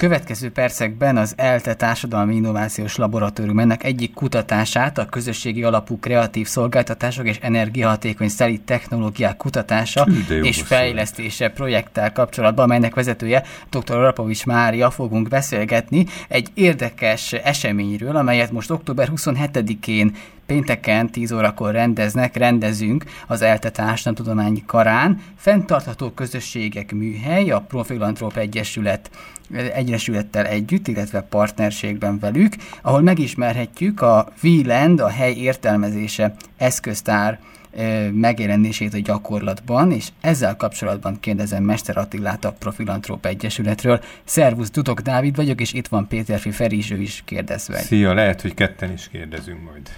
Következő percekben az ELTE Társadalmi Innovációs Laboratórium ennek egyik kutatását, a közösségi alapú kreatív szolgáltatások és energiahatékony szelít technológiák kutatása és fejlesztése projekttel kapcsolatban, amelynek vezetője dr. Rapovics Mária fogunk beszélgetni egy érdekes eseményről, amelyet most október 27-én pénteken 10 órakor rendeznek, rendezünk az ELTE Társadalomtudományi Karán, fenntartható közösségek műhely, a Profilantróp Egyesület Egyesülettel együtt, illetve partnerségben velük, ahol megismerhetjük a VLAND, a hely értelmezése eszköztár megjelenését a gyakorlatban, és ezzel kapcsolatban kérdezem Mester Attilát a Profilantróp Egyesületről. Szervusz, Tudok Dávid vagyok, és itt van Péterfi Ferizső is kérdezve. Szia, lehet, hogy ketten is kérdezünk majd.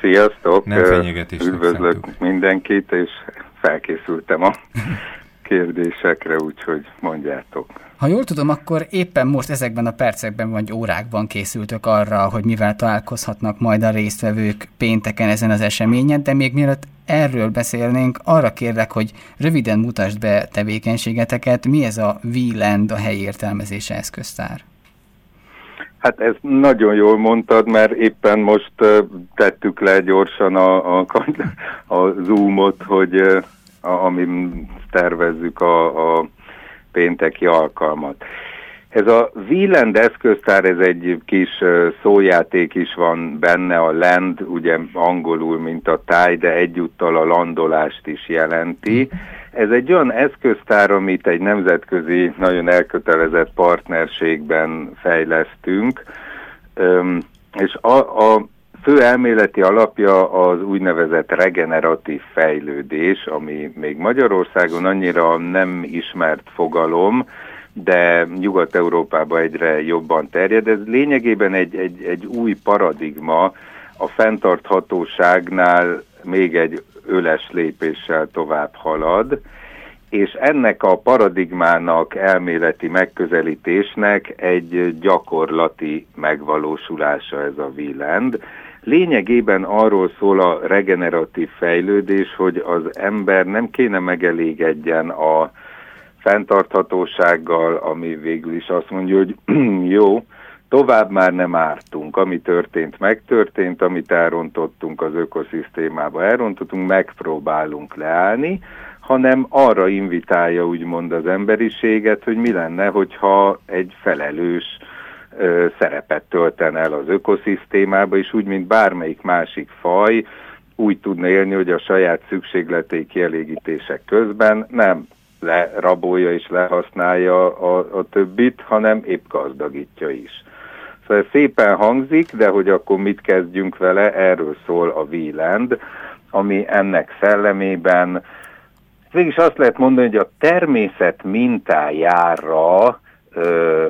Sziasztok! Nem fenyegetésnek Üdvözlök szántuk. mindenkit, és felkészültem a kérdésekre, úgyhogy mondjátok. Ha jól tudom, akkor éppen most ezekben a percekben vagy órákban készültök arra, hogy mivel találkozhatnak majd a résztvevők pénteken ezen az eseményen, de még mielőtt erről beszélnénk, arra kérlek, hogy röviden mutasd be tevékenységeteket. Mi ez a VLAND, a helyi értelmezése eszköztár? Hát ezt nagyon jól mondtad, mert éppen most tettük le gyorsan a, a, a Zoomot, hogy a, amin tervezzük a, a pénteki alkalmat. Ez a Wieland eszköztár, ez egy kis szójáték is van benne, a land, ugye angolul, mint a táj, de egyúttal a landolást is jelenti. Ez egy olyan eszköztár, amit egy nemzetközi, nagyon elkötelezett partnerségben fejlesztünk, és a, a fő elméleti alapja az úgynevezett regeneratív fejlődés, ami még Magyarországon annyira nem ismert fogalom, de Nyugat-Európában egyre jobban terjed. Ez lényegében egy, egy, egy új paradigma, a fenntarthatóságnál még egy öles lépéssel tovább halad, és ennek a paradigmának, elméleti megközelítésnek egy gyakorlati megvalósulása ez a Wieland. Lényegében arról szól a regeneratív fejlődés, hogy az ember nem kéne megelégedjen a fenntarthatósággal, ami végül is azt mondja, hogy jó, tovább már nem ártunk, ami történt, megtörtént, amit elrontottunk az ökoszisztémába, elrontottunk, megpróbálunk leállni, hanem arra invitálja úgymond az emberiséget, hogy mi lenne, hogyha egy felelős ö, szerepet tölten el az ökoszisztémába, és úgy, mint bármelyik másik faj, úgy tudna élni, hogy a saját szükségletei kielégítések közben nem lerabolja és lehasználja a, a többit, hanem épp gazdagítja is. Ez szépen hangzik, de hogy akkor mit kezdjünk vele, erről szól a Wieland, ami ennek szellemében Végig azt lehet mondani, hogy a természet mintájára ö,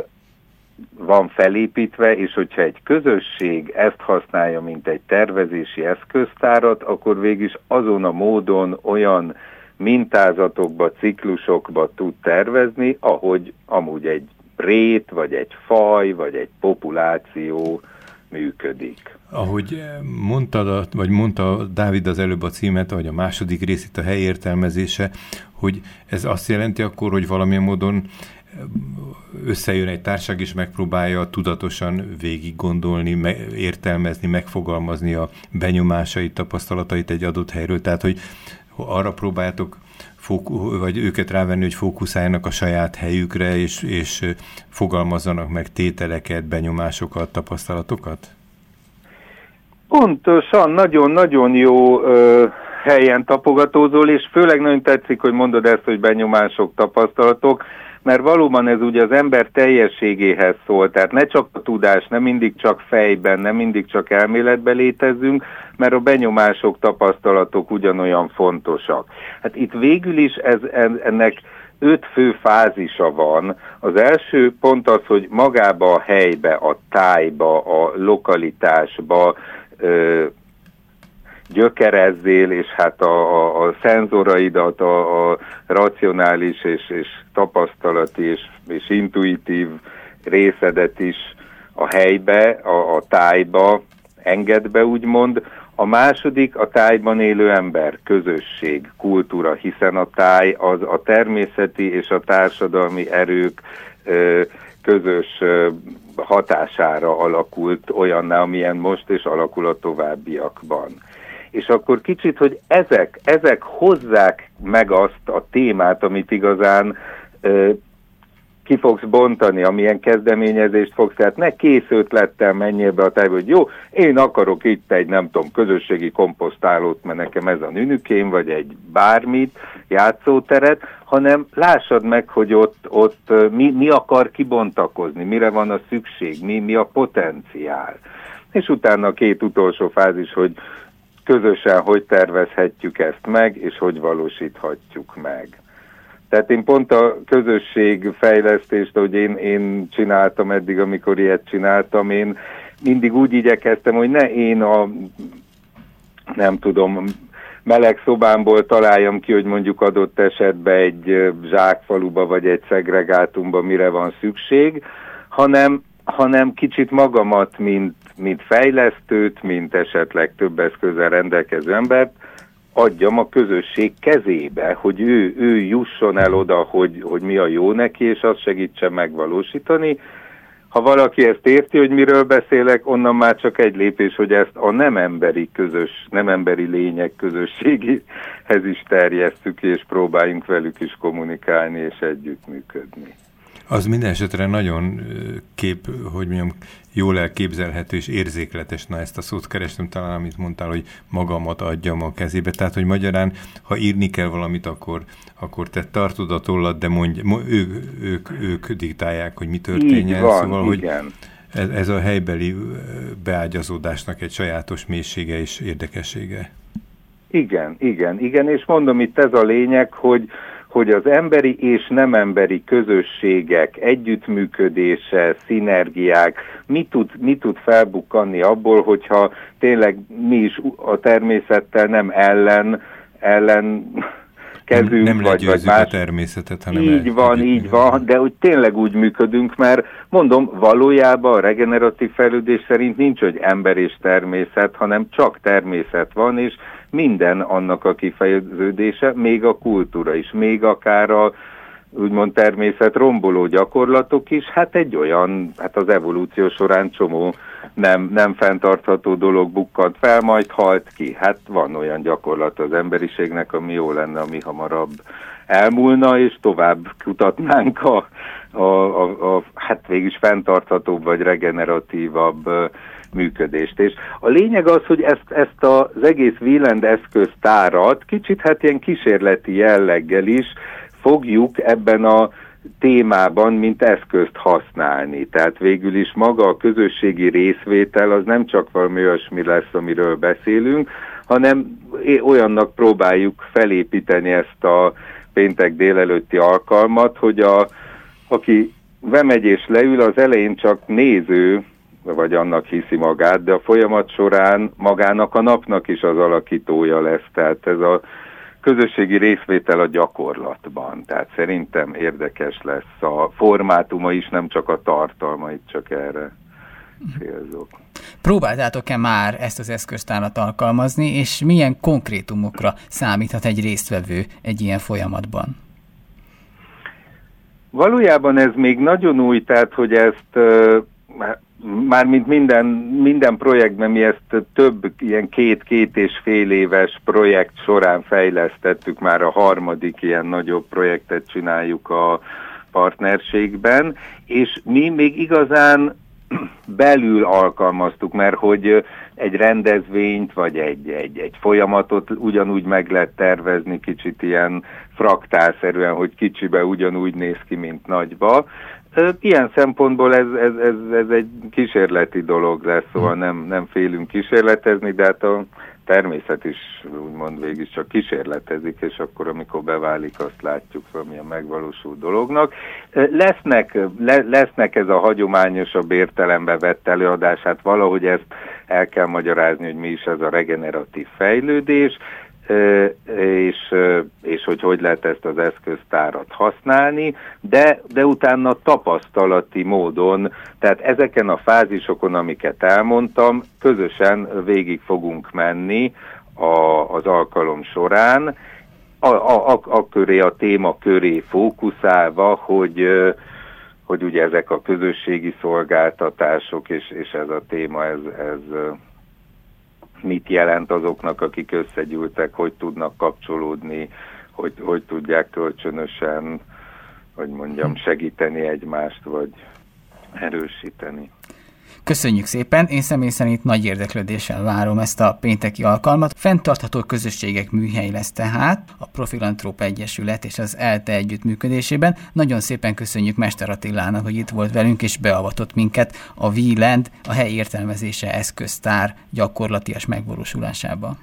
van felépítve, és hogyha egy közösség ezt használja, mint egy tervezési eszköztárat, akkor végig azon a módon olyan mintázatokba, ciklusokba tud tervezni, ahogy amúgy egy rét, vagy egy faj, vagy egy populáció működik. Ahogy mondtad, vagy mondta Dávid az előbb a címet, vagy a második részét a helyértelmezése, hogy ez azt jelenti akkor, hogy valamilyen módon eh, összejön egy társaság, és megpróbálja tudatosan végig gondolni, me értelmezni, megfogalmazni a benyomásait, tapasztalatait egy adott helyről. Tehát, hogy arra próbáltok vagy őket rávenni, hogy fókuszáljanak a saját helyükre, és, és fogalmazzanak meg tételeket, benyomásokat, tapasztalatokat? Pontosan, nagyon-nagyon jó ö, helyen tapogatózol, és főleg nagyon tetszik, hogy mondod ezt, hogy benyomások, tapasztalatok, mert valóban ez ugye az ember teljességéhez szól, tehát ne csak a tudás, nem mindig csak fejben, nem mindig csak elméletben létezzünk, mert a benyomások, tapasztalatok ugyanolyan fontosak. Hát itt végül is ez, ennek öt fő fázisa van. Az első pont az, hogy magába a helybe, a tájba, a lokalitásba gyökerezzél, és hát a, a, a szenzoraidat, a, a racionális és, és tapasztalati és, és intuitív részedet is a helybe, a, a tájba enged be, úgymond. A második a tájban élő ember, közösség, kultúra, hiszen a táj az a természeti és a társadalmi erők ö, közös hatására alakult olyanná, amilyen most, és alakul a továbbiakban. És akkor kicsit, hogy ezek, ezek hozzák meg azt a témát, amit igazán ki fogsz bontani, amilyen kezdeményezést fogsz, tehát ne kész ötlettel menjél be a tájba, hogy jó, én akarok itt egy, nem tudom, közösségi komposztálót, mert nekem ez a nünükém, vagy egy bármit, játszóteret, hanem lássad meg, hogy ott, ott mi, mi akar kibontakozni, mire van a szükség, mi, mi a potenciál. És utána a két utolsó fázis, hogy közösen hogy tervezhetjük ezt meg, és hogy valósíthatjuk meg. Tehát én pont a közösségfejlesztést, hogy én, én csináltam eddig, amikor ilyet csináltam, én mindig úgy igyekeztem, hogy ne én a, nem tudom, meleg szobámból találjam ki, hogy mondjuk adott esetben egy zsákfaluba vagy egy szegregátumba mire van szükség, hanem, hanem kicsit magamat, mint, mint fejlesztőt, mint esetleg több eszközzel rendelkező embert, adjam a közösség kezébe, hogy ő, ő jusson el oda, hogy, hogy mi a jó neki, és azt segítse megvalósítani. Ha valaki ezt érti, hogy miről beszélek, onnan már csak egy lépés, hogy ezt a nem emberi közös, nem emberi lények közösségéhez is terjesztük, és próbáljunk velük is kommunikálni és együttműködni. Az minden esetre nagyon kép, hogy mondjam, jól elképzelhető és érzékletes, na ezt a szót kerestem talán, amit mondtál, hogy magamat adjam a kezébe. Tehát, hogy magyarán, ha írni kell valamit, akkor, akkor te tartod a tollat, de mondj, ők, ők, ők diktálják, hogy mi történjen. van, szóval, igen. hogy ez, ez a helybeli beágyazódásnak egy sajátos mélysége és érdekessége. Igen, igen, igen, és mondom itt ez a lényeg, hogy hogy az emberi és nem emberi közösségek együttműködése, szinergiák, mi tud, mi tud felbukkanni abból, hogyha tényleg mi is a természettel nem ellen, ellen kezünk, nem, vagy, vagy más. a természetet, hanem Így van, így van, de hogy tényleg úgy működünk, mert mondom, valójában a regeneratív fejlődés szerint nincs, hogy ember és természet, hanem csak természet van, és minden annak a kifejeződése, még a kultúra is, még akár a úgymond természet romboló gyakorlatok is, hát egy olyan, hát az evolúció során csomó nem, nem fenntartható dolog bukkant fel, majd halt ki. Hát van olyan gyakorlat az emberiségnek, ami jó lenne, ami hamarabb elmúlna, és tovább kutatnánk a, a, a, a hát végig fenntarthatóbb vagy regeneratívabb működést. És a lényeg az, hogy ezt, ezt az egész Wieland eszköztárat kicsit hát ilyen kísérleti jelleggel is fogjuk ebben a témában, mint eszközt használni. Tehát végül is maga a közösségi részvétel az nem csak valami olyasmi lesz, amiről beszélünk, hanem olyannak próbáljuk felépíteni ezt a péntek délelőtti alkalmat, hogy a, aki bemegy és leül, az elején csak néző, vagy annak hiszi magát, de a folyamat során magának a napnak is az alakítója lesz. Tehát ez a közösségi részvétel a gyakorlatban. Tehát szerintem érdekes lesz a formátuma is, nem csak a tartalma, itt csak erre célzok. Próbáltátok-e már ezt az eszköztárat alkalmazni, és milyen konkrétumokra számíthat egy résztvevő egy ilyen folyamatban? Valójában ez még nagyon új, tehát hogy ezt mármint minden, minden projektben mi ezt több ilyen két-két és fél éves projekt során fejlesztettük, már a harmadik ilyen nagyobb projektet csináljuk a partnerségben, és mi még igazán belül alkalmaztuk, mert hogy egy rendezvényt vagy egy, egy, egy folyamatot ugyanúgy meg lehet tervezni kicsit ilyen fraktálszerűen, hogy kicsibe ugyanúgy néz ki, mint nagyba. Ilyen szempontból ez, ez, ez, ez egy kísérleti dolog lesz, szóval nem, nem félünk kísérletezni, de hát a természet is úgymond végig csak kísérletezik, és akkor, amikor beválik, azt látjuk valamilyen megvalósul dolognak. Lesznek, le, lesznek ez a hagyományosabb értelembe vett előadás, hát valahogy ezt el kell magyarázni, hogy mi is ez a regeneratív fejlődés, és, és hogy hogy lehet ezt az eszköztárat használni, de, de utána tapasztalati módon, tehát ezeken a fázisokon, amiket elmondtam, közösen végig fogunk menni a, az alkalom során, a, a, a, a köré, a téma köré fókuszálva, hogy hogy ugye ezek a közösségi szolgáltatások, és, és ez a téma, ez, ez mit jelent azoknak, akik összegyűltek, hogy tudnak kapcsolódni, hogy, hogy tudják kölcsönösen, hogy mondjam, segíteni egymást, vagy erősíteni. Köszönjük szépen, én személy szerint nagy érdeklődéssel várom ezt a pénteki alkalmat. Fenntartható közösségek műhely lesz tehát a Profilantrópa Egyesület és az ELTE együttműködésében. Nagyon szépen köszönjük Mester Attilának, hogy itt volt velünk és beavatott minket a VLAND, a hely értelmezése eszköztár gyakorlatias megvalósulásába.